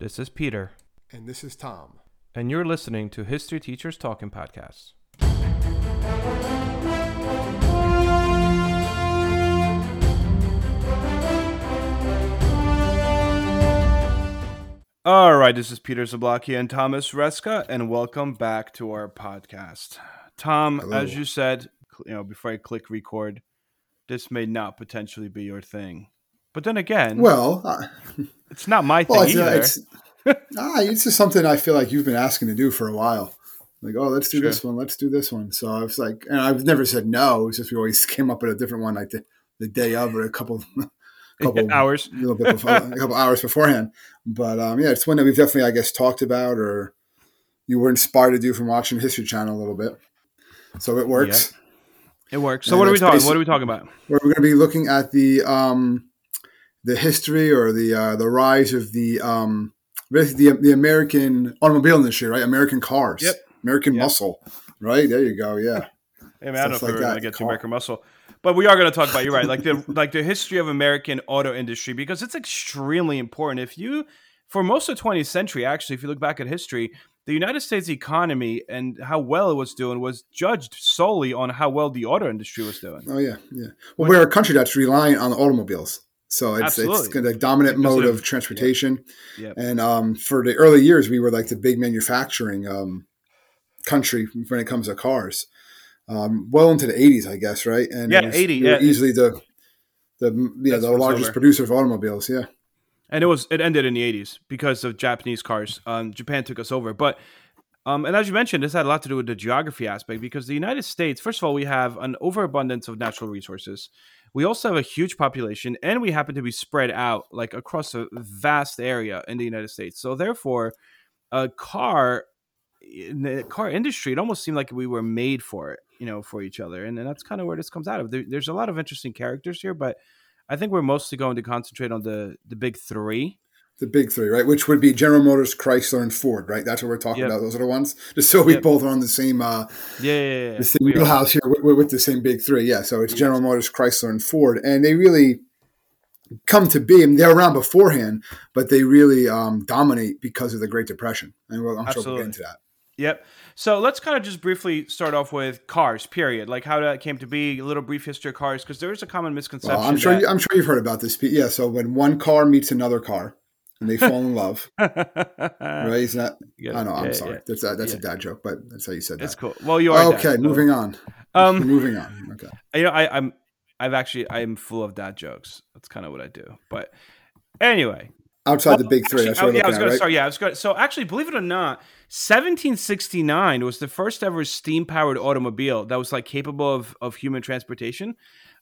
This is Peter, And this is Tom. and you're listening to History Teachers Talking Podcasts. All right, this is Peter Zablocki and Thomas Reska, and welcome back to our podcast. Tom, Hello. as you said, you know, before I click record, this may not potentially be your thing. But then again, Well, it's not my thing it's, uh, either. it's, ah, it's just something I feel like you've been asking to do for a while. Like, oh, let's do Sure. this one, let's do this one. So I was like, and I've never said no. It's just we always came up with a different one, like the, the day of or a couple, couple Hours. a little bit before, a couple hours beforehand. But um, yeah, it's one that we've definitely, I guess, talked about or you were inspired to do from watching History Channel a little bit. So it works. It works. So Yeah, what are we talking? What are we talking about? we're going to be looking at the um, the history or the uh, the rise of the um, the, the American automobile industry, right? American cars, Yep. American Yep. muscle, right? There you go. Yeah, Hey, man, I don't know if like we're going to get to American Muscle, but we are going to talk about. You're right, like the like the history of American auto industry because it's extremely important. If you, for most of the 20th century, actually, if you look back at history, the United States economy and how well it was doing was judged solely on how well the auto industry was doing. oh yeah, yeah. Well, we're a country that's reliant on automobiles, so it's it's Absolutely. the dominant mode of- transportation. Yep. And um, for the early years, we were like the big manufacturing um, country when it comes to cars. Um, well into the 80s, I guess, right? And Yeah, was- 80, we were yeah. easily the the yeah the largest over. producer of automobiles. Yeah, and it was it ended in the 80s because of japanese cars um, japan took us over but um, and as you mentioned this had a lot to do with the geography aspect because the united states first of all we have an overabundance of natural resources we also have a huge population and we happen to be spread out like across a vast area in the united states so therefore a car in the car industry it almost seemed like we were made for it you know for each other and, and that's kind of where this comes out of there, there's a lot of interesting characters here but I think we're mostly going to concentrate on the the big three. The big three, right? Which would be General Motors, Chrysler, and Ford, right? That's what we're talking Yep. about. Those are the ones. Just so we Yep. both are on the same uh, Yeah, yeah, yeah. the same wheelhouse here with, with the same big three. Yeah, so it's General Motors, Chrysler, and Ford, and they really come to be. I mean, they're around beforehand, but they really um, dominate because of the Great Depression, and we'll, I'm sure we'll get into that. Yep. So let's kind of just briefly start off with cars. Period. Like how that came to be. A little brief history of cars because there is a common misconception. Well, I'm sure. that- You, I'm sure you've heard about this. Yeah. So when one car meets another car, and they fall in love, right? Is that? Yeah, I know. I'm yeah, sorry. yeah. That's a, that's a dad joke, but that's how you said that. That's cool. Well, you are. okay, dad, so- moving on. Um, moving on. Okay. you know, I, I'm, I've actually, I'm full of dad jokes. That's kind of what I do. But anyway, Outside the big three. Actually, yeah, I was going at, to right? start. Yeah, I was going. To so actually, believe it or not, 1769 was the first ever steam powered automobile that was like capable of of human transportation.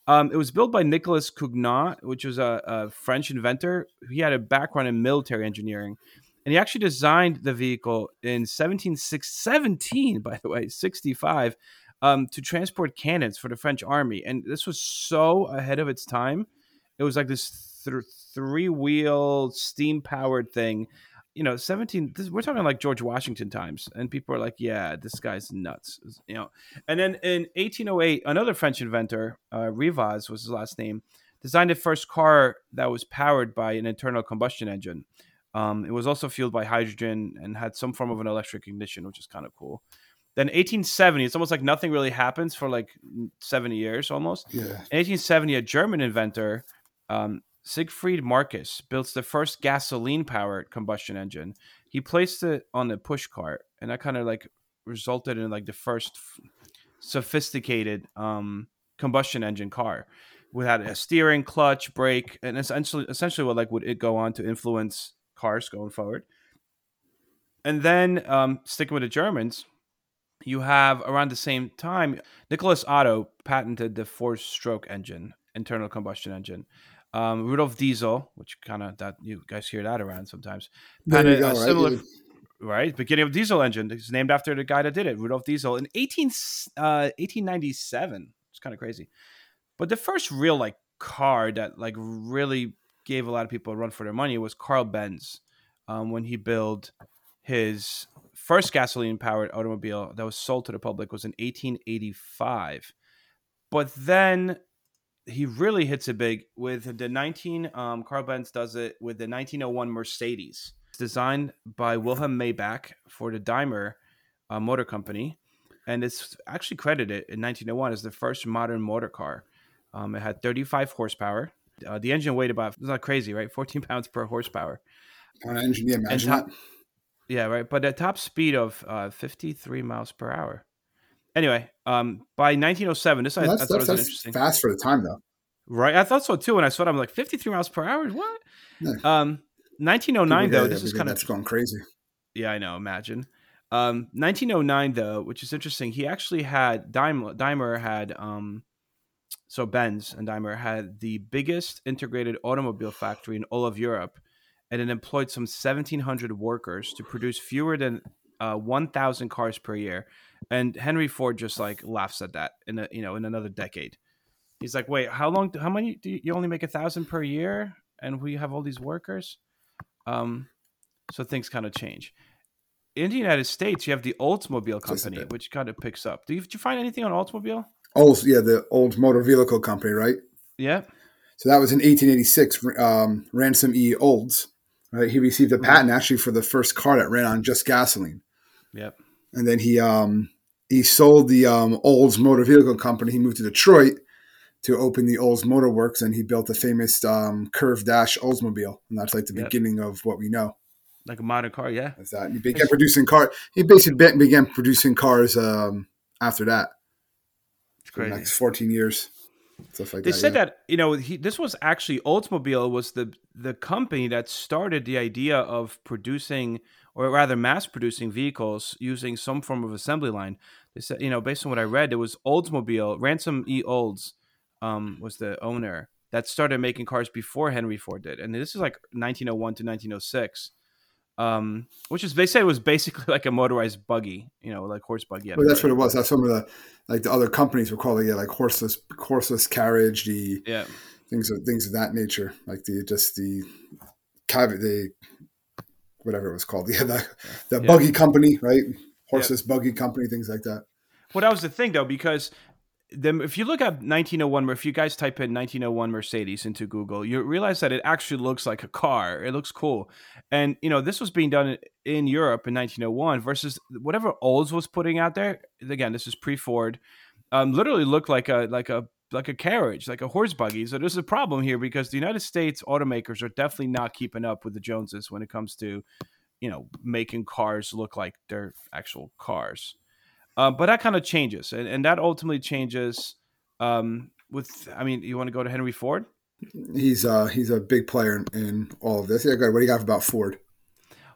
Um, it was built by Nicolas Cugnot, which was a, a French inventor. He had a background in military engineering, and he actually designed the vehicle in 1717, by the way, 65, um, to transport cannons for the French army. And this was so ahead of its time. It was like this th- three wheel steam powered thing. You know, 17, this, we're talking like George Washington times. And people are like, yeah, this guy's nuts. You know, and then in 1808, another French inventor, uh, Rivaz was his last name, designed the first car that was powered by an internal combustion engine. Um, it was also fueled by hydrogen and had some form of an electric ignition, which is kind of cool. Then 1870, it's almost like nothing really happens for like 70 years almost. Yeah. In 1870, a German inventor, um, Siegfried Marcus, built the first gasoline powered combustion engine. He placed it on the push cart, and that kind of like resulted in like the first sophisticated um, combustion engine car. Without a steering, clutch, brake, and essentially, essentially, what like would it go on to influence cars going forward? And then um, sticking with the Germans, you have around the same time, Nicholas Otto patented the four-stroke engine, internal combustion engine. Um, Rudolf Diesel, which kind of that you guys hear that around sometimes, There patented you go, a right? similar right beginning of diesel engine. It's named after the guy that did it, Rudolf Diesel, in 18, uh, 1897. It's kind of crazy. But the first real like car that like really gave a lot of people a run for their money was Carl Benz um, when he built his first gasoline powered automobile that was sold to the public was in 1885. But then he really hits it big with the 19 um, Carl Benz does it with the 1901 Mercedes. designed by Wilhelm Maybach for the Daimler uh, Motor Company, and it's actually credited in 1901 as the first modern motor car. Um, it had 35 horsepower. Uh, the engine weighed about, it's not crazy, right? 14 pounds per horsepower. On an engine, yeah, imagine top, that. Yeah, right. But a top speed of uh, 53 miles per hour. Anyway, um, by 1907, this Well, I, I thought that's, was interesting. fast for the time, though. Right, I thought so too. When I saw it, I'm like 53 miles per hour. What? Yeah. Um, 1909 People though. This is kind of that's going crazy. yeah, I know. Imagine. Um, 1909 though, which is interesting. He actually had Daimler. Daimler had um, so Benz and Daimler had the biggest integrated automobile factory in all of Europe, and it employed some 1,700 workers to produce fewer than uh, 1,000 cars per year. And Henry Ford just like laughs at that in a you know in another decade. He's like, wait, how long? How many? Do you, you only make a thousand per year, and we have all these workers. Um, so things kind of change. In the United States, you have the Oldsmobile Company, which kind of picks up. Do you, did you find anything on Oldsmobile? Old, yeah, the old motor vehicle company, right? Yeah. So that was in 1886. Um, Ransom E. Olds, right? He received a Mhm. patent actually for the first car that ran on just gasoline, Yep. And then he um, he sold the um, Olds Motor Vehicle Company. He moved to Detroit to open the Olds Motor Works, and he built the famous um, curved dash Oldsmobile, and that's like the Yep. beginning of what we know. Like a modern car. Yeah. That's that. And he began producing car. He basically began producing cars um, after that It's crazy. next 14 years, stuff like They that. said yeah. that you know he, this was actually Oldsmobile was the the company that started the idea of producing or rather mass producing vehicles using some form of assembly line. They said you know based on what I read, it was Oldsmobile Ransom E. Olds um, was the owner that started making cars before Henry Ford did, and this is like 1901 to 1906. Um, which is they said it was basically like a motorized buggy, you know, like horse buggy. Well, that's what it was. That's some of the like the other companies were calling it like horseless horseless carriage, the Yeah, things of things of that nature, like the just the the whatever it was called, yeah, the, the Yeah. buggy company, right? Horseless buggy company, things like that. Well, that was the thing though, because the, if you look at 1901, or if you guys type in 1901 Mercedes into Google, you realize that it actually looks like a car. It looks cool, and you know this was being done in, in Europe in 1901 versus whatever Olds was putting out there. Again, this is pre-Ford. Um, literally looked like a like a like a carriage, like a horse buggy. So there's a problem here because the United States automakers are definitely not keeping up with the Joneses when it comes to, you know, making cars look like they're actual cars. Uh, but that kind of changes, and, and that ultimately changes um, with. I mean, you want to go to Henry Ford? He's uh he's a big player in, in all of this. Yeah, good. What do you got about Ford?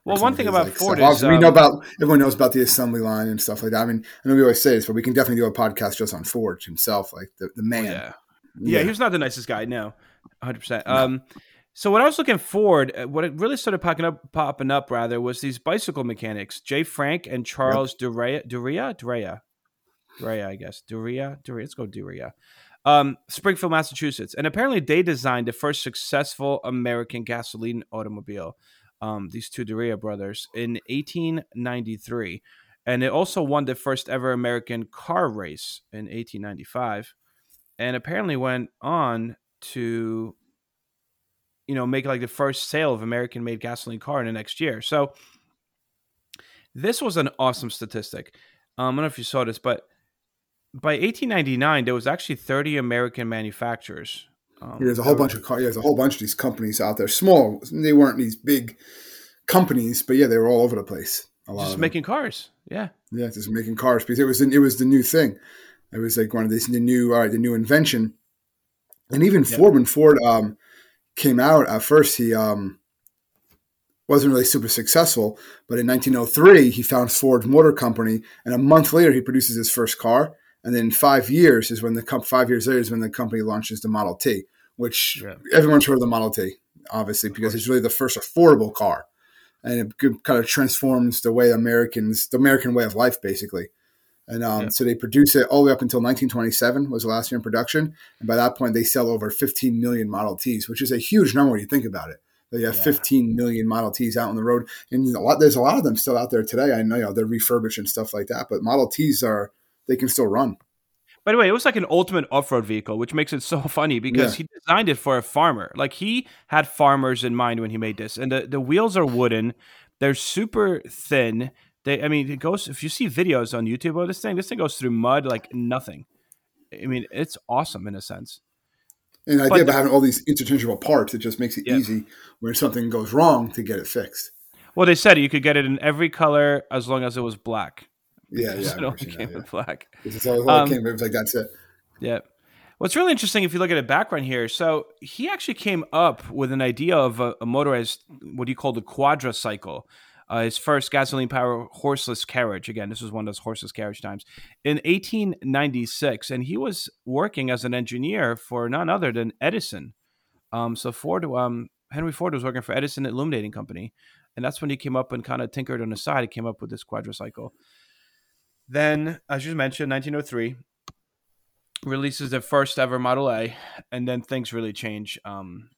Well, one thing about like, Ford stuff. is we um, know about everyone knows about the assembly line and stuff like that. I mean, I know we always say this, but we can definitely do a podcast just on Ford himself, like the, the oh, man. yeah. yeah, he was not the nicest guy. No, hundred percent. Um, so when I was looking forward, uh, what it really started popping up, popping up rather, was these bicycle mechanics, Jay Frank and Charles Durea, Durea, Durea, Durea, I guess, Durea, Durea. Let's go Durea. Um, Springfield, Massachusetts, and apparently they designed the first successful American gasoline automobile. Um, these two Durea brothers in 1893, and it also won the first ever American car race in 1895 and apparently went on to you know make like the first sale of american made gasoline car in the next year so this was an awesome statistic um, i don't know if you saw this but by 1899 there was actually 30 american manufacturers um, There's a whole bunch of car. Yeah, there's a whole bunch of these companies out there. Small. They weren't these big companies, but yeah, they were all over the place. A lot just making cars yeah Yeah, just making cars because it was it was the new thing. It was like one of these the new all right, the new invention. And even Yeah. Ford, when Ford um, came out at first, he um, wasn't really super successful. But in 1903, he found Ford Motor Company, and a month later, he produces his first car. And then five years is when the com- five years later is when the company launches the Model T, which Yeah. everyone's heard of the Model T, obviously, because it's really the first affordable car, and it kind of transforms the way Americans, the American way of life, basically. And um, Yeah. so they produce it all the way up until 1927 was the last year in production, and by that point they sell over 15 million Model Ts, which is a huge number when you think about it. They have Yeah. 15 million Model Ts out on the road, and a lot, there's a lot of them still out there today. I know, you know they're refurbished and stuff like that, but Model Ts are they can still run. By the way, it was like an ultimate off-road vehicle, which makes it so funny because Yeah. he designed it for a farmer. Like he had farmers in mind when he made this, and the, the wheels are wooden. They're super thin. They, I mean, it goes. If you see videos on YouTube of this thing, this thing goes through mud like nothing. I mean, it's awesome in a sense. And the But idea the- about having all these interchangeable parts, it just makes it Yeah. easy when something goes wrong to get it fixed. Well, they said you could get it in every color as long as it was black. Yeah, yeah. it only that, came yeah. with black. It's all, all Um, came, it was like that's it. Yeah. What's really interesting, if you look at a background here, so he actually came up with an idea of a, a motorized, what do he called a quadricycle, uh, his first gasoline powered horseless carriage. Again, this was one of those horseless carriage times in 1896. And he was working as an engineer for none other than Edison. Um, so Ford, um, Henry Ford was working for Edison Illuminating Company. And that's when he came up and kind of tinkered on the side. He came up with this quadricycle. Then, as you mentioned, 1903, releases their first ever Model A, and then things really change. Um,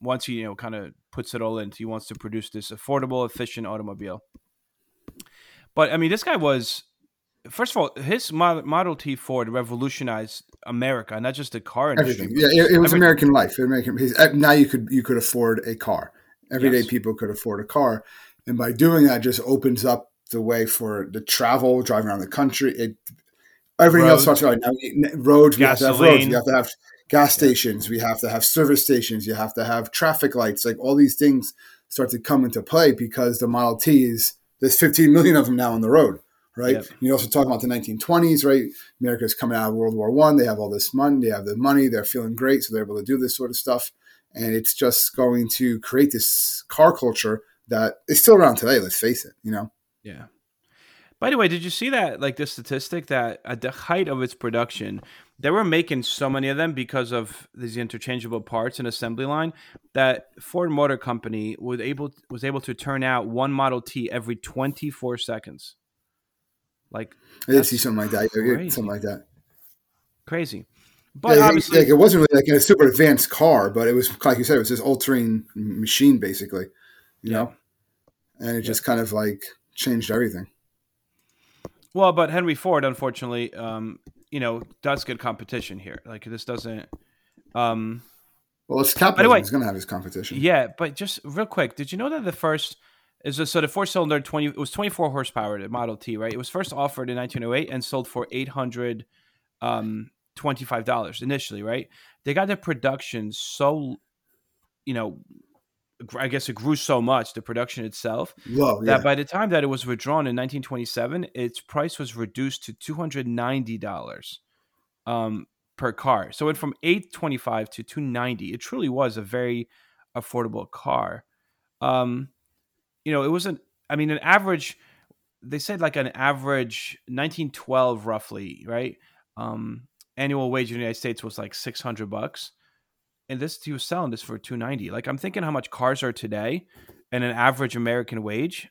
once he, you know, kind of puts it all in, he wants to produce this affordable, efficient automobile. But I mean, this guy was, first of all, his Model T Ford revolutionized America, not just the car industry. Everything. Yeah, it, it was everything. American life. American. uh, Now you could you could afford a car. Everyday Yes. people could afford a car, and by doing that, just opens up the way for the travel, driving around the country. It everything else Roads. starts going. Now, roads. We have to have roads. Gasoline. We have to have gas stations. We have to have service stations. You have to have traffic lights. Like all these things start to come into play because the Model T is there's 15 million of them now on the road. Right. Yep. You also talk about the 1920s, right? America's coming out of World War One. They have all this money. They have the money. They're feeling great, so they're able to do this sort of stuff. And it's just going to create this car culture that is still around today. Let's face it. You know. Yeah. By the way, did you see that like the statistic that at the height of its production, they were making so many of them because of these interchangeable parts and assembly line that Ford Motor Company was able was able to turn out one Model T every 24 seconds. Like I did see something like that. Crazy. Something like that. crazy. But Yeah, it- obviously like, it wasn't really like a super advanced car, but it was like you said, it was this all-terrain machine, basically. You know, and it just kind of like changed everything. well, but Henry Ford unfortunately um you know does get competition here. Like this doesn't um Well, it's capitalism. way- It's going to have his competition. Yeah, but just real quick, did you know that the first is a, so the four cylinder twenty it was twenty four horsepower the Model T, right? It was first offered in nineteen oh eight and sold for eight hundred um twenty five dollars initially, right? They got the production so you know I guess it grew so much, the production itself, Low. that by the time that it was withdrawn in 1927, its price was reduced to $290 um, per car. So it went from 825 to 290. It truly was a very affordable car. Um, you know, it wasn't. I mean, an average. They said like an average 1912 roughly, right? Um, annual wage in the United States was like 600 bucks, and this he was selling this for 290. Like I'm thinking how much cars are today, and an average American wage.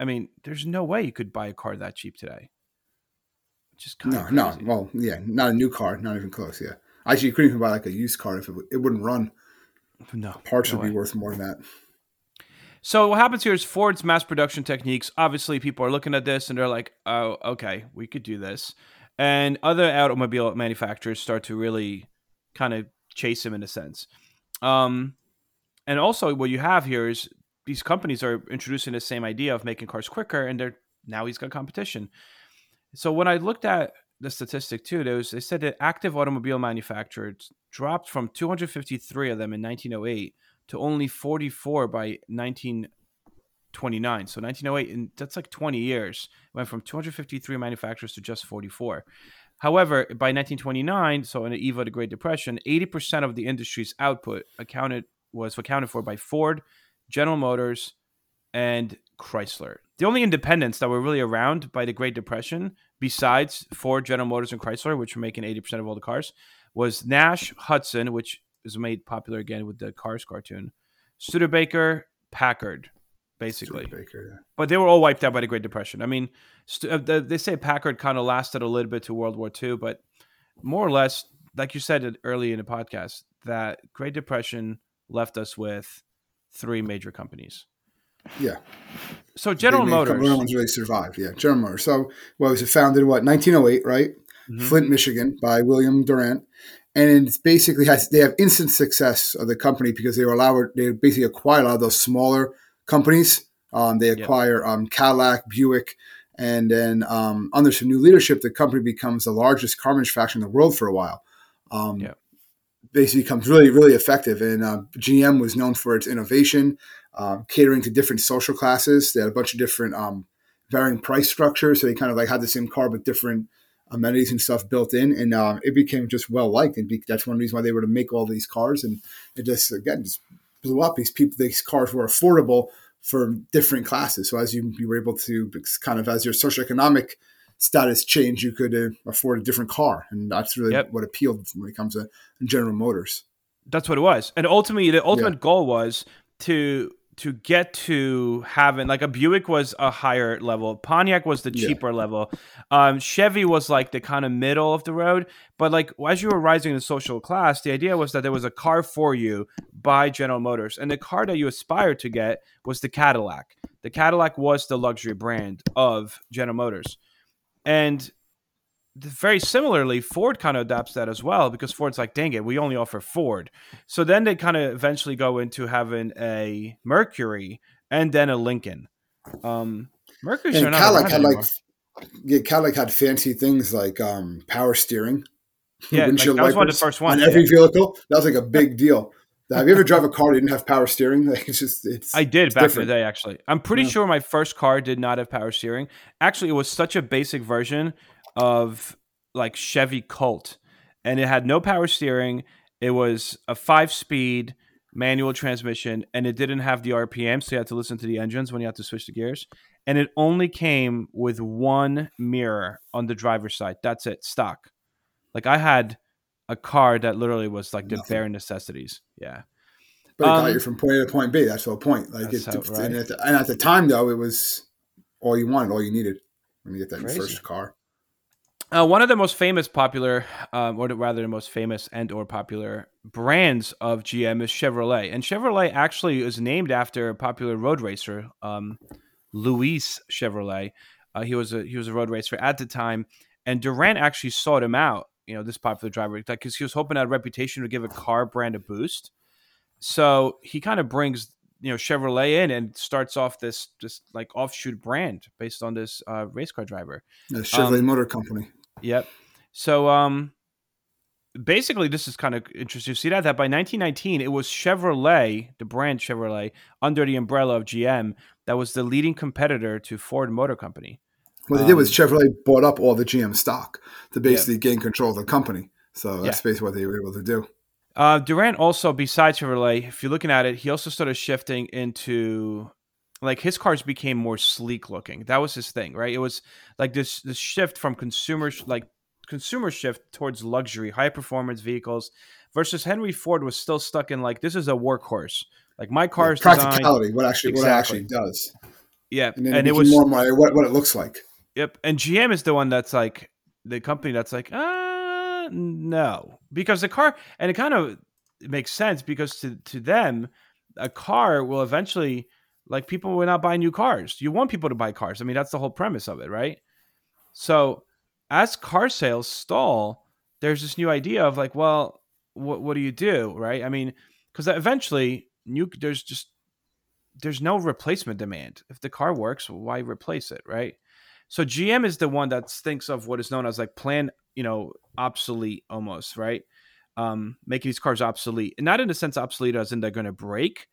I mean, there's no way you could buy a car that cheap today. Just kind No, of no. Well, yeah, not a new car, not even close. Yeah. Actually, you couldn't even buy like a used car if it, it wouldn't run. no Parts no would be worth more than that. So what happens here is Ford's mass production techniques. Obviously, people are looking at this and they're like, "Oh, okay, we could do this," and other automobile manufacturers start to really kind of chase him in a sense. Um, and also, what you have here is these companies are introducing the same idea of making cars quicker, and they're now he's got competition. So when I looked at the statistic too, there was they said that active automobile manufacturers dropped from 253 of them in 1908 to only 44 by 1929. So 1908, and that's like 20 years. Went from 253 manufacturers to just 44. However, by 1929, so in the eve of the Great Depression, 80% of the industry's output accounted was accounted for by Ford, General Motors, and Chrysler. The only independents that were really around by the Great Depression, besides Ford, General Motors, and Chrysler, which were making 80% of all the cars, was Nash, Hudson, which is made popular again with the Cars cartoon, Studebaker, Packard, basically. Baker, yeah. But they were all wiped out by the Great Depression. I mean, st- uh, the- they say Packard kind of lasted a little bit to World War II, but more or less, like you said early in the podcast, that Great Depression left us with three major companies. Yeah. So General They made a couple Motors, other ones really survived. Yeah, General Motors. So, was it founded? What 1908, right? mm-hmm. Flint, Michigan, by William Durant, and it basically has they have instant success of the company because they were allowed they basically acquire a lot of those smaller companies. Um, they acquire yep. um, Cadillac, Buick, and then um, under some new leadership, the company becomes the largest car manufacturer in the world for a while. Um, yep. Basically, becomes really really effective, and uh, GM was known for its innovation, um, catering to different social classes. They had a bunch of different um, varying price structures, so they kind of like had the same car but different amenities and stuff built in, and uh, it became just well liked. And that's one reason why they were to make all these cars, and it just again just blew up. These people, these cars were affordable for different classes. So as you, you were able to kind of as your socioeconomic status changed, you could uh, afford a different car, and that's really yep. what appealed when it comes to General Motors. That's what it was, and ultimately the ultimate yeah. goal was to to get to having like a Buick was a higher level, Pontiac was the cheaper yeah. level, um, Chevy was like the kind of middle of the road. But like as you were rising in social class, the idea was that there was a car for you by General Motors, and the car that you aspired to get was the Cadillac. The Cadillac was the luxury brand of General Motors, and very similarly, Ford kind of adapts that as well because Ford's like, dang it, we only offer Ford. So then they kind of eventually go into having a Mercury and then a Lincoln. Um, Mercury's and Cadillac had like, yeah, Cadillac had fancy things like um, power steering. Yeah, like, that was one of the first ones on every yeah. vehicle. That was like a big deal. Have you ever drive a car that didn't have power steering? Like it's just it's. I did it's back different. in the day. Actually, I'm pretty yeah. sure my first car did not have power steering. Actually, it was such a basic version of like Chevy Colt, and it had no power steering. It was a five speed manual transmission, and it didn't have the RPM, so you had to listen to the engines when you had to switch the gears. And it only came with one mirror on the driver's side. That's it, stock. Like I had a car that literally was like the Nothing. bare necessities. Yeah. But it um, got you from point A to point B. That's the whole point. Like, it, how, right? and, at the, and, at the, time, though, it was all you wanted, all you needed when you get that Crazy. first car. Uh, one of the most famous popular, um, or rather the most famous and or popular brands of GM is Chevrolet. And Chevrolet actually is named after a popular road racer, um, Louis Chevrolet. Uh, he was a he was a road racer at the time, and Durant actually sought him out. You know, this popular driver, because he was hoping that reputation would give a car brand a boost. So he kind of brings you know Chevrolet in and starts off this just like offshoot brand based on this uh, race car driver. The Chevrolet um, Motor Company. Yep. So um basically this is kind of interesting to see that that by 1919 it was Chevrolet, the brand Chevrolet, under the umbrella of GM that was the leading competitor to Ford Motor Company. What they um, did was um, Chevrolet bought up all the GM stock to basically yeah. gain control of the company. So that's yeah. basically what they were able to do. Uh, Durant also, besides Chevrolet, if you're looking at it, he also started shifting into like his cars became more sleek looking. That was his thing, right? It was like this this shift from consumer like consumer shift towards luxury, high performance vehicles versus Henry Ford was still stuck in like this is a workhorse. Like my car's yeah, practicality, designed, what actually exactly. what actually does. Yeah, and, and it was more my, what what it looks like. Yep, and GM is the one that's like the company that's like, uh no, because the car and it kind of makes sense because to to them a car will eventually like people will not buy new cars. You want people to buy cars. I mean, that's the whole premise of it, right? So as car sales stall, there's this new idea of like, well, what what do you do, right? I mean, because eventually new there's just there's no replacement demand. If the car works, why replace it, right? So GM is the one that thinks of what is known as like plan, you know, obsolete almost, right? Um, making these cars obsolete, not in the sense obsolete as in they're going to break,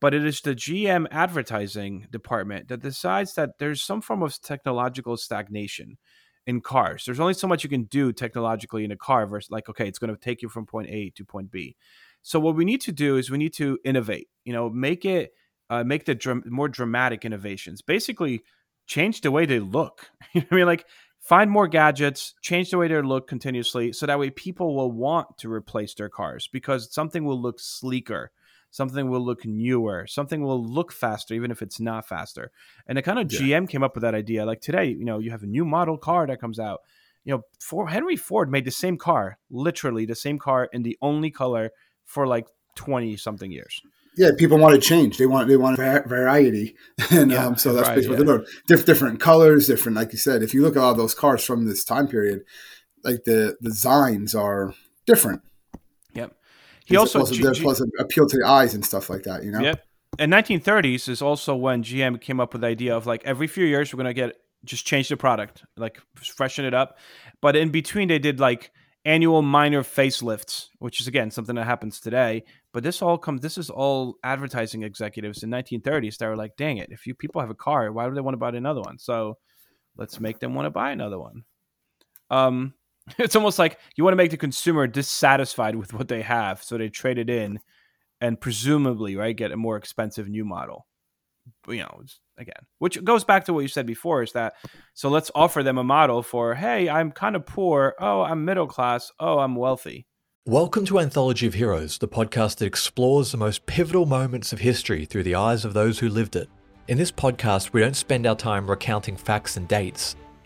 but it is the GM advertising department that decides that there's some form of technological stagnation in cars. There's only so much you can do technologically in a car versus like, okay, it's going to take you from point A to point B. So what we need to do is we need to innovate. You know, make it uh, make the dr- more dramatic innovations. Basically, change the way they look. I mean, like find more gadgets, change the way they look continuously, so that way people will want to replace their cars because something will look sleeker something will look newer, something will look faster, even if it's not faster. And it kind of yeah. GM came up with that idea. Like today, you know, you have a new model car that comes out. You know, for Henry Ford made the same car, literally the same car in the only color for like twenty something years. Yeah, people want to change. They want they want variety, and yeah, um, so that's basically yeah. what different colors, different. Like you said, if you look at all those cars from this time period, like the the designs are different. He also, G- plus appeal to the eyes and stuff like that. You know. Yep. In 1930s is also when GM came up with the idea of like every few years we're gonna get just change the product, like freshen it up. But in between, they did like annual minor facelifts, which is again something that happens today. But this all comes. This is all advertising executives in 1930s that were like, "Dang it! If you people have a car, why do they want to buy another one?" So let's make them want to buy another one. Um, it's almost like you want to make the consumer dissatisfied with what they have, so they trade it in, and presumably, right, get a more expensive new model. You know, again, which goes back to what you said before is that so let's offer them a model for, hey, I'm kind of poor. Oh, I'm middle class. Oh, I'm wealthy. Welcome to Anthology of Heroes, the podcast that explores the most pivotal moments of history through the eyes of those who lived it. In this podcast, we don't spend our time recounting facts and dates.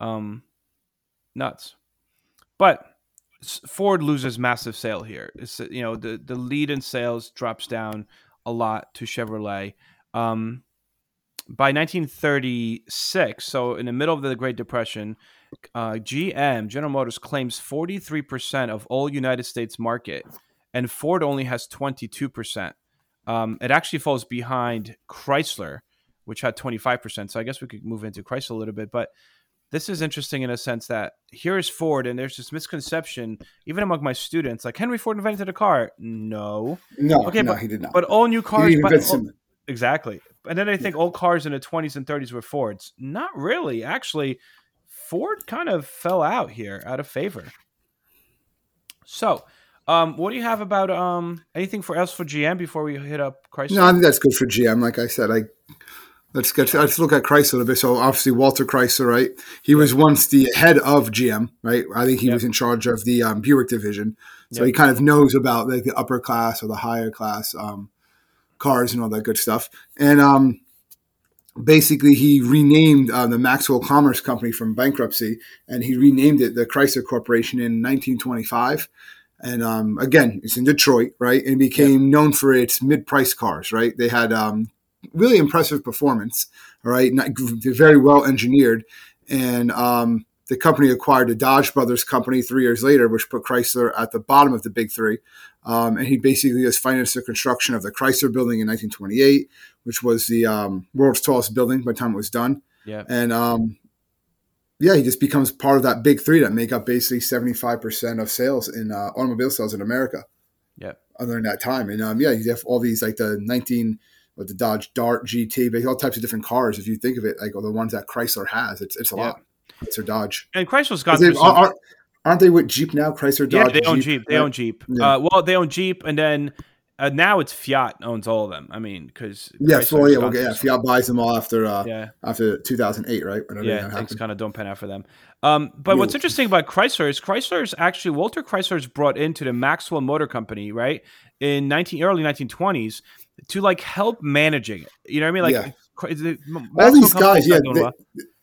Um, nuts. But Ford loses massive sale here. It's you know the the lead in sales drops down a lot to Chevrolet. Um, by 1936, so in the middle of the Great Depression, uh, GM General Motors claims 43% of all United States market, and Ford only has 22%. Um, it actually falls behind Chrysler, which had 25%. So I guess we could move into Chrysler a little bit, but this is interesting in a sense that here is Ford, and there's this misconception, even among my students, like Henry Ford invented a car. No, no, okay, no, but, he did not. But all new cars, exactly. And then I think old cars in the 20s and 30s were Fords. Not really. Actually, Ford kind of fell out here out of favor. So, um, what do you have about um, anything for else for GM before we hit up Chrysler? No, I think that's good for GM. Like I said, I let's get let's look at Chrysler a little bit. So obviously Walter Chrysler, right? He was once the head of GM, right? I think he yep. was in charge of the um, Buick division, so yep. he kind of knows about like the upper class or the higher class um, cars and all that good stuff. And um, basically, he renamed uh, the Maxwell Commerce Company from bankruptcy, and he renamed it the Chrysler Corporation in 1925. And um, again, it's in Detroit, right? And became yep. known for its mid-price cars, right? They had um, really impressive performance, all right? Not, very well engineered, and um, the company acquired the Dodge Brothers company three years later, which put Chrysler at the bottom of the big three. Um, and he basically has financed the construction of the Chrysler building in 1928, which was the um, world's tallest building by the time it was done. Yeah. And um, yeah, he just becomes part of that big three that make up basically 75% of sales in uh, automobile sales in America. Yeah. During that time. And um, yeah, you have all these like the 19, with the Dodge Dart GT, but all types of different cars. If you think of it, like all the ones that Chrysler has, it's it's a yeah. lot. It's a Dodge. And Chrysler's got through some... are, aren't they with Jeep now? Chrysler, Dodge. Yeah, they own Jeep. Jeep. They own Jeep. Yeah. Uh, well, they own Jeep, and then uh, now it's Fiat owns all of them. I mean, because yeah, well, yeah, well, yeah, Fiat buys them all after uh, yeah. after 2008, right? Whenever yeah, things kind of don't pan out for them. Um, but yeah. what's interesting about Chrysler is Chrysler's actually Walter Chrysler's brought into the Maxwell Motor Company, right, in 19 early 1920s to like help managing it. You know what I mean? Like yeah. all these guys, yeah, they,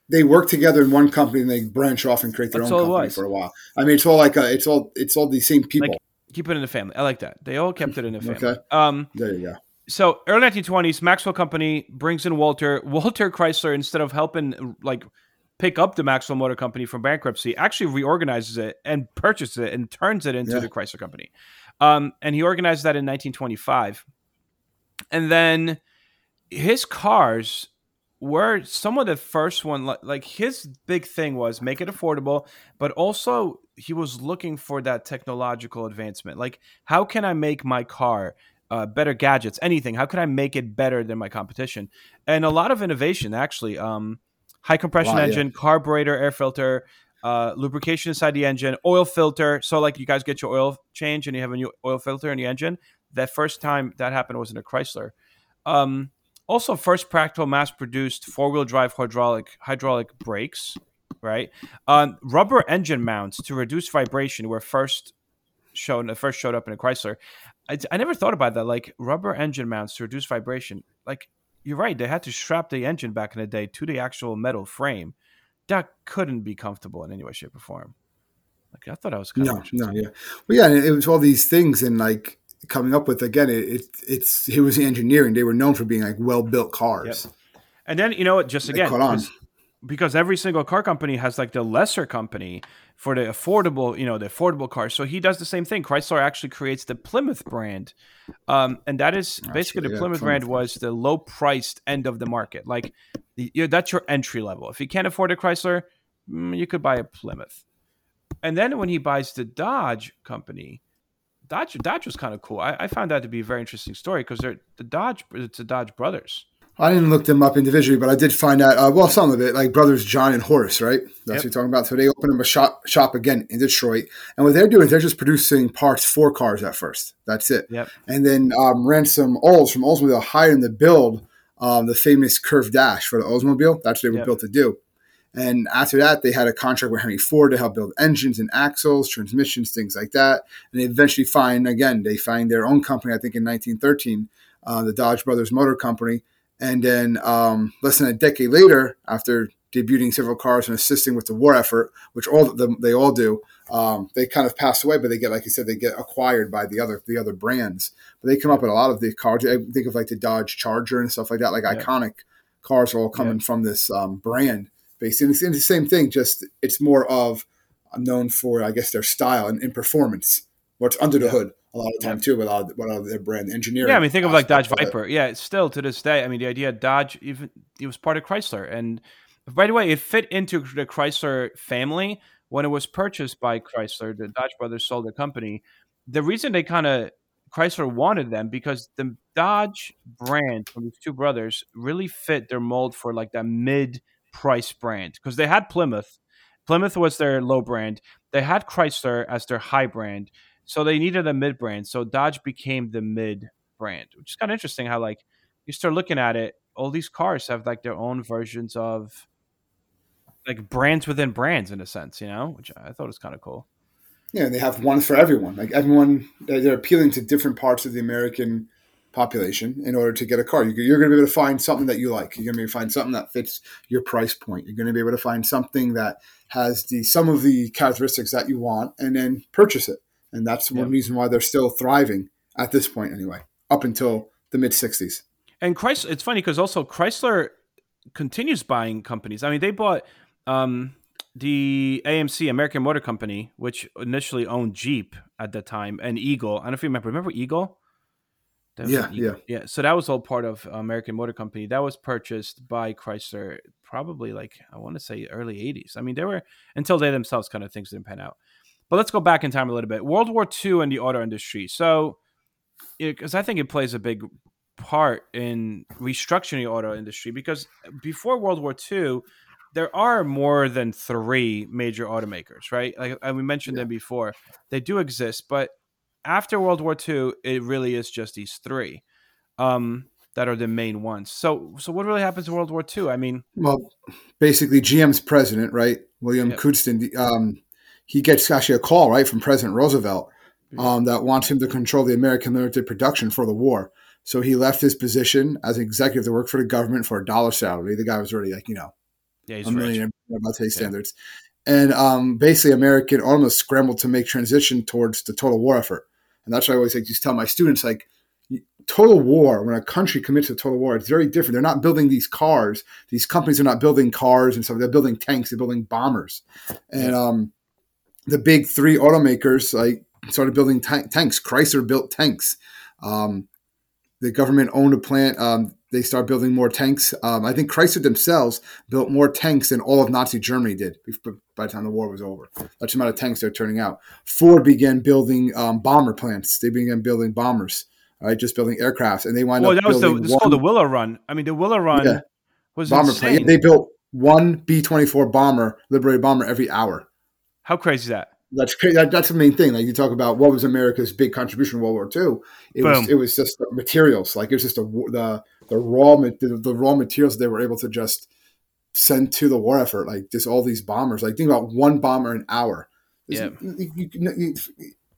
they, work together in one company and they branch off and create their That's own company for a while. I mean, it's all like a, it's all it's all the same people. Like, keep it in the family. I like that. They all kept it in the family. okay. Um, there you go. So early 1920s, Maxwell Company brings in Walter. Walter Chrysler, instead of helping like pick up the Maxwell Motor Company from bankruptcy, actually reorganizes it and purchases it and turns it into yeah. the Chrysler Company. Um, and he organized that in 1925 and then his cars were some of the first one like, his big thing was make it affordable but also he was looking for that technological advancement. Like how can i make my car uh, better gadgets anything? How can i make it better than my competition? And a lot of innovation actually um, high compression Wow, yeah. engine carburetor air filter uh, lubrication inside the engine oil filter. So like you guys get your oil change and you have a new oil filter in the engine that first time that happened was in a chrysler. Um, also first practical mass produced four wheel drive hydraulic hydraulic brakes right? Um, rubber engine mounts to reduce vibration were first shown first showed up in a chrysler. I, I never thought about that like rubber engine mounts to reduce vibration. Like you're right they had to strap the engine back in the day to the actual metal frame. That couldn't be comfortable in any way shape or form. Like i thought i was kind No, of no, yeah. Well, yeah, it was all these things and like coming up with again. It, it it's it was the engineering. They were known for being like well built cars. And then you know what? Just again, because, because every single car company has like the lesser company for the affordable, you know, the affordable cars. So he does the same thing. Chrysler actually creates the Plymouth brand, um, and that is basically true, the yeah, Plymouth, Plymouth. brand was the low priced end of the market. Like you that's your entry level. If you can't afford a Chrysler, mm, you could buy a Plymouth. And then when he buys the Dodge company, Dodge Dodge was kind of cool. I, I found that to be a very interesting story because they're the Dodge. It's the Dodge brothers. I didn't look them up individually, but I did find out. Uh, well, some of it, like brothers John and Horace, right? That's Yep. what you're talking about. So they opened up a shop shop again in Detroit, and what they're doing they're just producing parts for cars at first. That's it. Yep. And then um, Ransom Olds from Oldsmobile hired him to build um, the famous Curve Dash for the Oldsmobile. That's what they were Yep. built to do. And after that, they had a contract with Henry Ford to help build engines and axles, transmissions, things like that. And they eventually find, again, they find their own company, I think in 1913, uh, the Dodge Brothers Motor Company. And then um, less than a decade later, after debuting several cars and assisting with the war effort, which all of them, they all do, um, they kind of pass away, but they get, like you said, they get acquired by the other the other brands. But they come up with a lot of the cars. I think of like the Dodge Charger and stuff like that, like Yeah. iconic cars are all coming from this um, brand. Based in it's the same thing, just it's more of known for, I guess, their style and, and performance. What's under the Yeah. hood a lot of time too, with a lot of, with a lot of their brand engineering. Yeah, I mean, think of like Dodge of it. Viper. Yeah, it's still to this day. I mean, the idea of Dodge even it was part of Chrysler, and by the way, it fit into the Chrysler family when it was purchased by Chrysler. The Dodge brothers sold the company. The reason they kind of Chrysler wanted them because the Dodge brand from these two brothers really fit their mold for like that mid price brand because they had Plymouth. Plymouth was their low brand. They had Chrysler as their high brand. So they needed a mid brand. So Dodge became the mid brand, which is kind of interesting how like you start looking at it, all these cars have like their own versions of like brands within brands in a sense, you know, which I thought was kind of cool. Yeah, they have one for everyone. Like everyone, they're appealing to different parts of the American population in order to get a car. You- You're going to be able to find something that you like. You're going to be able to find something that fits your price point. You're going to be able to find something that has the some of the characteristics that you want, and then purchase it. And that's one Yeah. reason why they're still thriving at this point, anyway, up until the mid '60s. And Chrysler, it's funny because also Chrysler continues buying companies. I mean, they bought um, the AMC American Motor Company, which initially owned Jeep at the time, and Eagle. I don't know if you remember. Remember Eagle? Was Yeah, yeah. So that was all part of American Motor Company. That was purchased by Chrysler, probably like I want to say early '80s. I mean, they were until they themselves kind of things didn't pan out. But let's go back in time a little bit. World War II and the auto industry. So, because I think it plays a big part in restructuring the auto industry because before World War II, there are more than three major automakers, right? Like and we mentioned them before. They do exist, but after World War II, it really is just these three um, that are the main ones. So, so what really happens in World War II? I mean, Well, basically, GM's president, right, William Yep. Um, he gets actually a call, right, from President Roosevelt um, that wants him to control the American military production for the war. So he left his position as an executive to work for the government for a dollar salary. The guy was already like, you know, yeah, he's a millionaire by today's standards. And um, basically, American almost scrambled to make transition towards the total war effort. And that's why I always like just tell my students, like, total war, when a country commits to total war, it's very different. They're not building these cars. These companies are not building cars and stuff. They're building tanks. They're building bombers. And um, the big three automakers like started building ta- tanks. Chrysler built tanks. Um, the government owned a plant. Um, they start building more tanks. Um, I think Chrysler themselves built more tanks than all of Nazi Germany did by the time the war was over. That's the amount of tanks they're turning out. Ford began building um, bomber plants. They began building bombers, right? Just building aircrafts, and they wound well, up. Well, that was the. This called the Willow Run. I mean, the Willow Run yeah. was bomber insane. Plane. They built one B twenty four bomber, Liberator bomber, every hour. How crazy is that? That's crazy. That, that's the main thing. Like you talk about what was America's big contribution in World War II. It Boom. was it was just materials. Like it was just a, the the raw the, the raw materials they were able to just send to the war effort. Like just all these bombers. Like think about one bomber an hour. Yeah. You, you, you,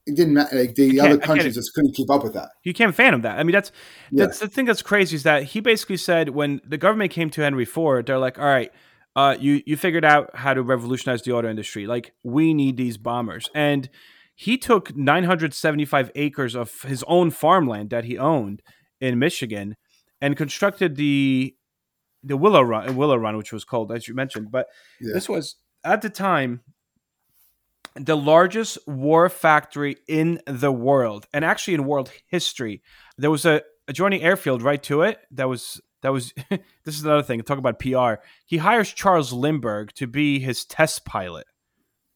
it didn't matter. Like the other countries just couldn't keep up with that. You can't fathom that. I mean, that's that's yeah. the thing that's crazy is that he basically said when the government came to Henry Ford, they're like, all right uh, you you figured out how to revolutionize the auto industry. Like we need these bombers, and he took 975 acres of his own farmland that he owned in Michigan and constructed the the Willow Run, uh, Willow Run, which was called as you mentioned. But yeah. this was at the time the largest war factory in the world, and actually in world history. There was a adjoining airfield right to it that was that was this is another thing. Talk about PR. He hires Charles Lindbergh to be his test pilot,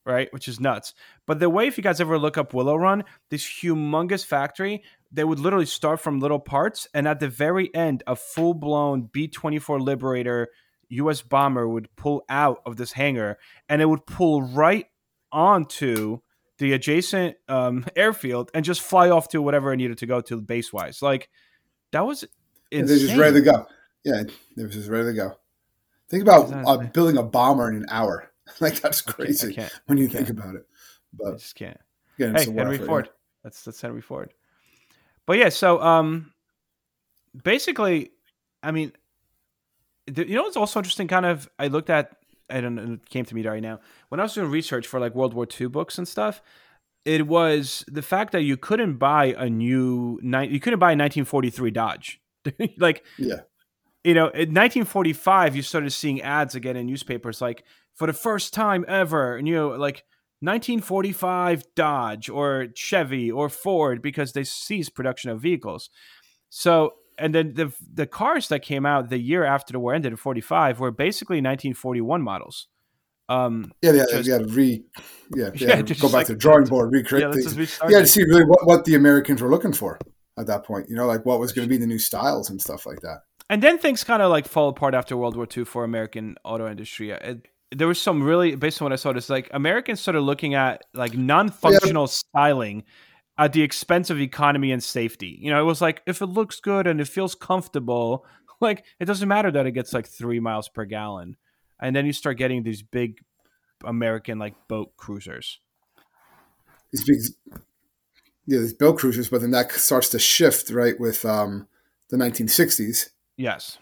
right? Which is nuts. But the way, if you guys ever look up Willow Run, this humongous factory, they would literally start from little parts, and at the very end, a full blown B twenty four Liberator U.S. bomber would pull out of this hangar, and it would pull right onto the adjacent um, airfield and just fly off to whatever it needed to go to base wise. Like that was Insane. They're just ready to go. Yeah, they're just ready to go. Think about uh, building a bomber in an hour. like that's crazy I can't, I can't, when you think about it. But I just can't. Again, hey, Henry effort, Ford. Yeah. That's that's Henry Ford. But yeah, so um, basically, I mean, you know what's also interesting? Kind of, I looked at. I don't know. It came to me right now when I was doing research for like World War II books and stuff it was the fact that you couldn't buy a new you couldn't buy a 1943 Dodge. like yeah. You know, in 1945 you started seeing ads again in newspapers like for the first time ever you know like 1945 Dodge or Chevy or Ford because they ceased production of vehicles. So and then the the cars that came out the year after the war ended in 45 were basically 1941 models. Um, yeah, yeah, just, yeah, re, yeah, yeah, yeah go back like, to the drawing board, recreate yeah, things. Yeah, to see really what, what the Americans were looking for at that point. You know, like what was going to be the new styles and stuff like that. And then things kind of like fall apart after World War II for American auto industry. It, there was some really, based on what I saw, it's like Americans started looking at like non-functional yeah. styling at the expense of economy and safety. You know, it was like if it looks good and it feels comfortable, like it doesn't matter that it gets like three miles per gallon and then you start getting these big American like boat cruisers. These big, yeah, these boat cruisers, but then that starts to shift right with um, the 1960s. Yes,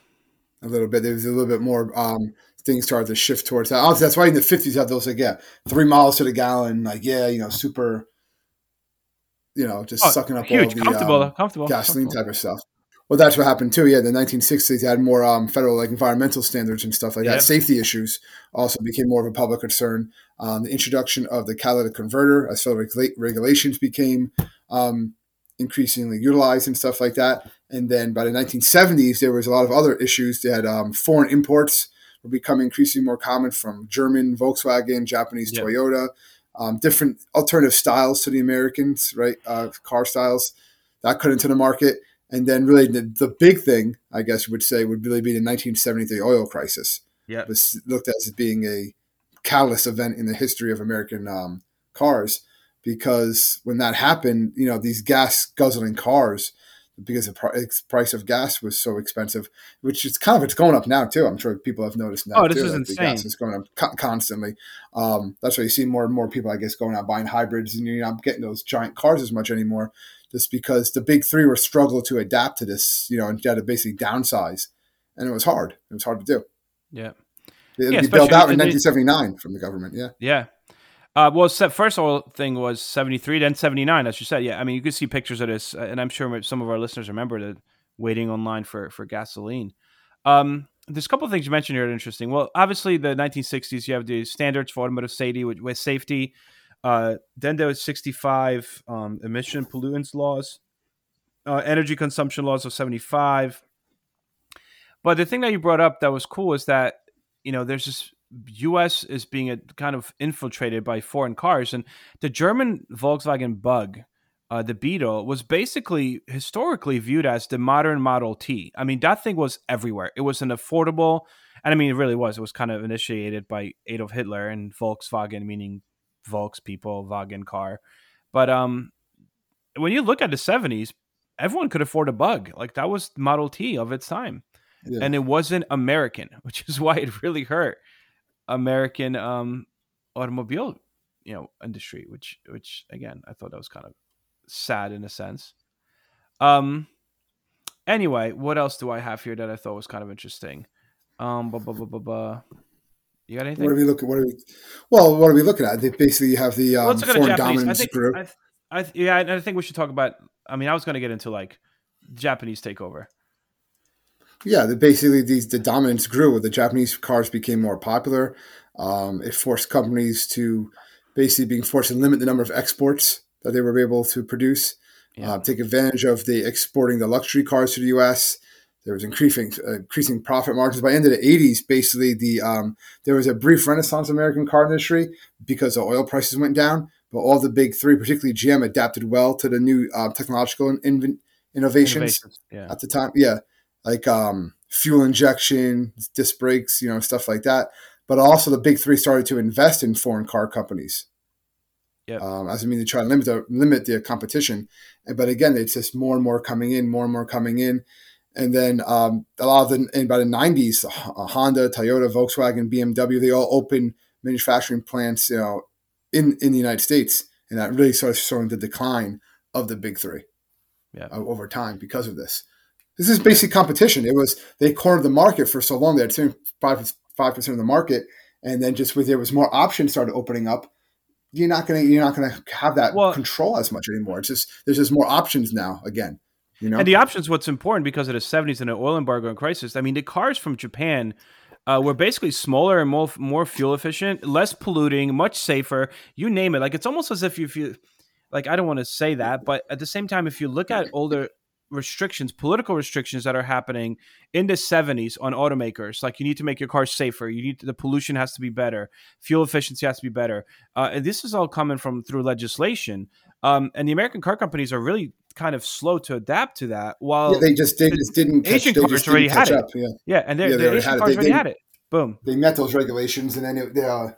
a little bit. There's a little bit more. Um, things started to shift towards that. Oh, that's why in the 50s you have those like yeah, three miles to the gallon, like yeah, you know, super. You know, just oh, sucking up huge, all the comfortable, um, comfortable, gasoline comfortable. type of stuff. Well, that's what happened too. Yeah, the 1960s had more um, federal like environmental standards and stuff like that. Safety issues also became more of a public concern. Um, the introduction of the catalytic converter as federal regulations became um, increasingly utilized and stuff like that. And then by the 1970s, there was a lot of other issues. They had um, foreign imports becoming increasingly more common from German Volkswagen, Japanese Toyota, um, different alternative styles to the Americans, right? Uh, car styles that cut into the market and then really the, the big thing, I guess you would say, would really be the 1973 oil crisis. Yeah. It was looked at as being a catalyst event in the history of American um, cars because when that happened, you know, these gas guzzling cars, because the price of gas was so expensive, which is kind of it's going up now too. I'm sure people have noticed now. Oh, this too, is insane. Gas is going up constantly. Um, that's why you see more and more people, I guess, going out buying hybrids, and you're not getting those giant cars as much anymore just because the big three were struggling to adapt to this, you know, and had to basically downsize, and it was hard. It was hard to do. Yeah, it yeah, be built out in 1979 from the government. Yeah, yeah. Uh, well, first of all thing was 73, then 79, as you said. Yeah, I mean, you could see pictures of this, uh, and I'm sure some of our listeners remember the waiting online for for gasoline. Um, there's a couple of things you mentioned here that are interesting. Well, obviously, the 1960s, you have the standards for automotive safety with, with safety. Uh, then there was 65 um, emission pollutants laws, uh, energy consumption laws of 75. But the thing that you brought up that was cool is that you know there's this U.S. is being a, kind of infiltrated by foreign cars, and the German Volkswagen Bug, uh, the Beetle, was basically historically viewed as the modern Model T. I mean, that thing was everywhere. It was an affordable, and I mean, it really was. It was kind of initiated by Adolf Hitler and Volkswagen, meaning Volks people, Wagen car. But um, when you look at the '70s, everyone could afford a Bug. Like that was Model T of its time. Yeah. And it wasn't American, which is why it really hurt American um, automobile, you know, industry. Which, which again, I thought that was kind of sad in a sense. Um. Anyway, what else do I have here that I thought was kind of interesting? Um. Blah, blah, blah, blah, blah. You got anything? What are we looking? What are we? Well, what are we looking at? They basically have the um, foreign dominance I think, group. I, I, yeah, I think we should talk about. I mean, I was going to get into like Japanese takeover. Yeah, the, basically these the dominance grew. The Japanese cars became more popular. Um, it forced companies to basically being forced to limit the number of exports that they were able to produce. Yeah. Uh, take advantage of the exporting the luxury cars to the U.S. There was increasing uh, increasing profit margins. By the end of the 80s, basically the um, there was a brief renaissance of American car industry because the oil prices went down. But all the big three, particularly GM, adapted well to the new uh, technological in- innovations, innovations. Yeah. at the time. Yeah, like um, fuel injection, disc brakes, you know, stuff like that. But also the big three started to invest in foreign car companies. Yeah. Um, as I mean, they try to limit the limit the competition, but again, it's just more and more coming in, more and more coming in, and then um, a lot of the in by the '90s, uh, Honda, Toyota, Volkswagen, BMW, they all open manufacturing plants, you know, in in the United States, and that really started showing the decline of the big three, yeah, uh, over time because of this. This is basic competition. It was they cornered the market for so long. They had five five percent of the market, and then just with there was more options started opening up. You're not gonna you're not gonna have that well, control as much anymore. It's just there's just more options now. Again, you know, and the options what's important because of the 70s and the oil embargo and crisis. I mean, the cars from Japan. Uh, were basically smaller and more more fuel efficient, less polluting, much safer. You name it. Like it's almost as if you feel like I don't want to say that, but at the same time, if you look at older restrictions, political restrictions that are happening in the 70s on automakers. Like you need to make your car safer. You need to, the pollution has to be better. Fuel efficiency has to be better. Uh, and this is all coming from through legislation. Um, and the American car companies are really kind of slow to adapt to that. While yeah, they just they just didn't catch, Asian cars already had it. Up, yeah. yeah, and yeah, the Asian cars they, already they, had it. Boom. They met those regulations, and then it, they, uh,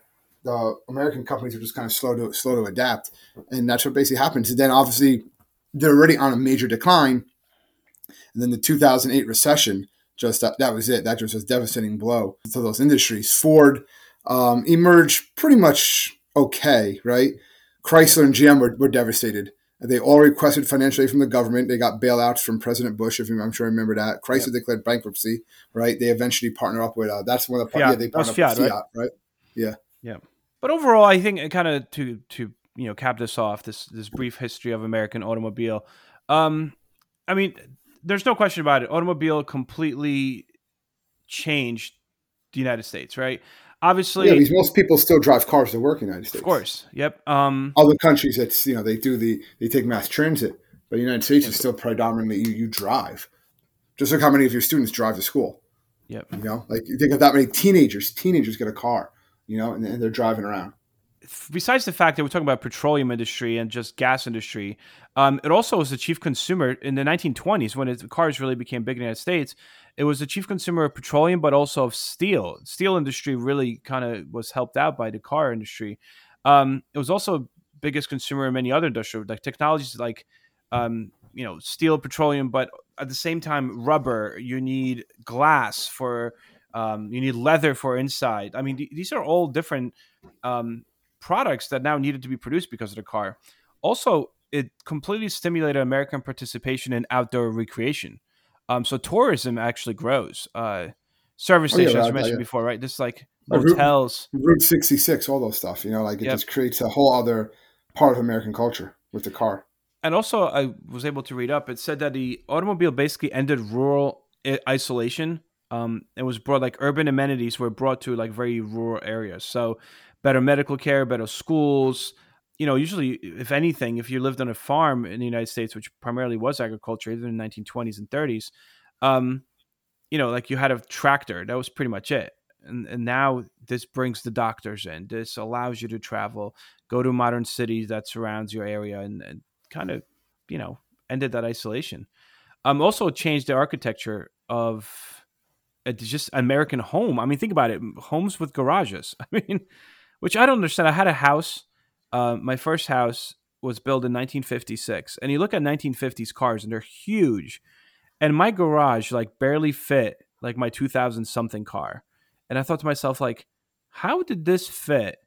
the American companies are just kind of slow to slow to adapt, and that's what basically happens. And then obviously they're already on a major decline and then the 2008 recession, just that, that was it. That just was a devastating blow to those industries. Ford um, emerged pretty much okay, right? Chrysler and GM were, were devastated. They all requested financial aid from the government. They got bailouts from President Bush, if you, I'm sure you remember that. Chrysler yep. declared bankruptcy, right? They eventually partner up with, uh, that's one of the, Fiat. yeah, they partnered up Fiat, with Fiat, right? right? Yeah. Yeah. But overall, I think kind of to, to, you know, cap this off, this, this brief history of American automobile. Um, I mean, there's no question about it. Automobile completely changed the United States, right? Obviously, yeah, because most people still drive cars to work in the United States. Of course, yep. Um, Other countries, it's you know they do the they take mass transit, but the United States is still predominantly you, you drive. Just look how many of your students drive to school. Yep. You know, like you think of that many teenagers. Teenagers get a car, you know, and, and they're driving around besides the fact that we're talking about petroleum industry and just gas industry, um, it also was the chief consumer in the 1920s when it, cars really became big in the United States. It was the chief consumer of petroleum, but also of steel. Steel industry really kind of was helped out by the car industry. Um, it was also biggest consumer in many other industrial like technologies like um, you know steel, petroleum, but at the same time rubber. You need glass for um, you need leather for inside. I mean, th- these are all different um, products that now needed to be produced because of the car. Also, it completely stimulated American participation in outdoor recreation. Um, so tourism actually grows. Uh, service oh, stations, yeah, I mentioned before, right? Just like hotels, Route, Route 66, all those stuff. You know, like it yep. just creates a whole other part of American culture with the car. And also, I was able to read up. It said that the automobile basically ended rural isolation. Um, it was brought like urban amenities were brought to like very rural areas. So better medical care, better schools. You know, usually, if anything, if you lived on a farm in the United States, which primarily was agriculture, even in the 1920s and 30s, um, you know, like you had a tractor. That was pretty much it. And, and now this brings the doctors in. This allows you to travel, go to modern city that surrounds your area, and, and kind of, you know, ended that isolation. Um, also changed the architecture of just American home. I mean, think about it: homes with garages. I mean, which I don't understand. I had a house. Uh, my first house was built in 1956, and you look at 1950s cars, and they're huge. And my garage like barely fit like my 2000 something car. And I thought to myself, like, how did this fit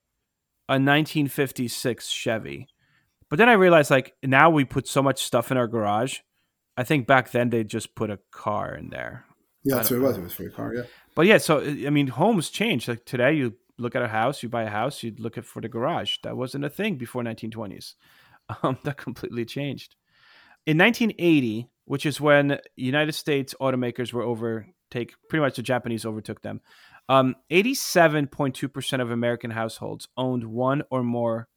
a 1956 Chevy? But then I realized, like, now we put so much stuff in our garage. I think back then they just put a car in there. Yeah, that's what it was. It was for a car. Yeah. But yeah, so I mean, homes change. Like today, you look at a house, you buy a house, you look at for the garage. That wasn't a thing before 1920s. Um, that completely changed. In 1980, which is when United States automakers were overtake, pretty much the Japanese overtook them. Um, 87.2% of American households owned one or more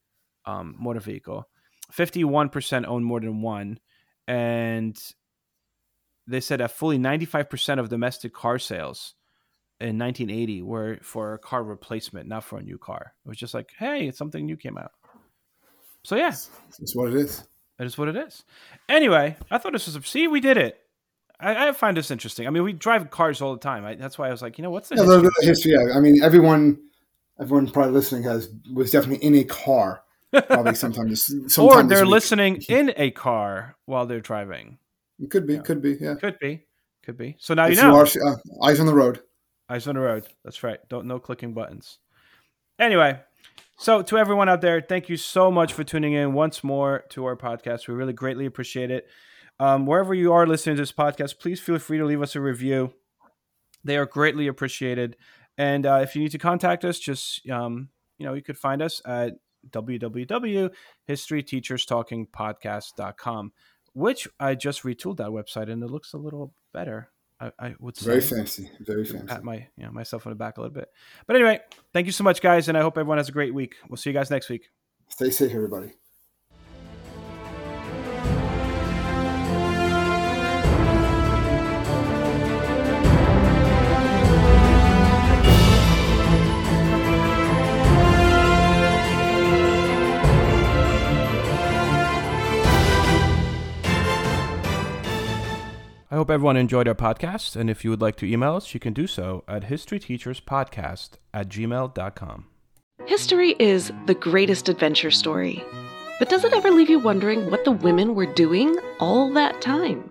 um, motor vehicle. 51% owned more than one. And they said that fully 95% of domestic car sales in 1980 were for a car replacement, not for a new car. It was just like, hey, it's something new came out. So yeah, that's what it is. That is what it is. Anyway, I thought this was a see. We did it. I, I find this interesting. I mean, we drive cars all the time. I, that's why I was like, you know, what's the yeah, history? Little history. Yeah. I mean, everyone, everyone probably listening has was definitely in a car. Probably sometimes, sometimes or they're listening in a car while they're driving. It could be, could be, yeah, could be, could be. So now if you know. You are, uh, eyes on the road. Eyes on the road. That's right. Don't no clicking buttons. Anyway, so, to everyone out there, thank you so much for tuning in once more to our podcast. We really greatly appreciate it. Um, wherever you are listening to this podcast, please feel free to leave us a review. They are greatly appreciated. And uh, if you need to contact us, just um, you know, you could find us at www.historyteacherstalkingpodcast.com, which I just retooled that website and it looks a little better. I, I would say very fancy, very fancy. Pat my you know, myself on the back a little bit. But anyway, thank you so much, guys, and I hope everyone has a great week. We'll see you guys next week. Stay safe, everybody. Hope everyone enjoyed our podcast, and if you would like to email us, you can do so at historyteacherspodcast at gmail.com. History is the greatest adventure story. But does it ever leave you wondering what the women were doing all that time?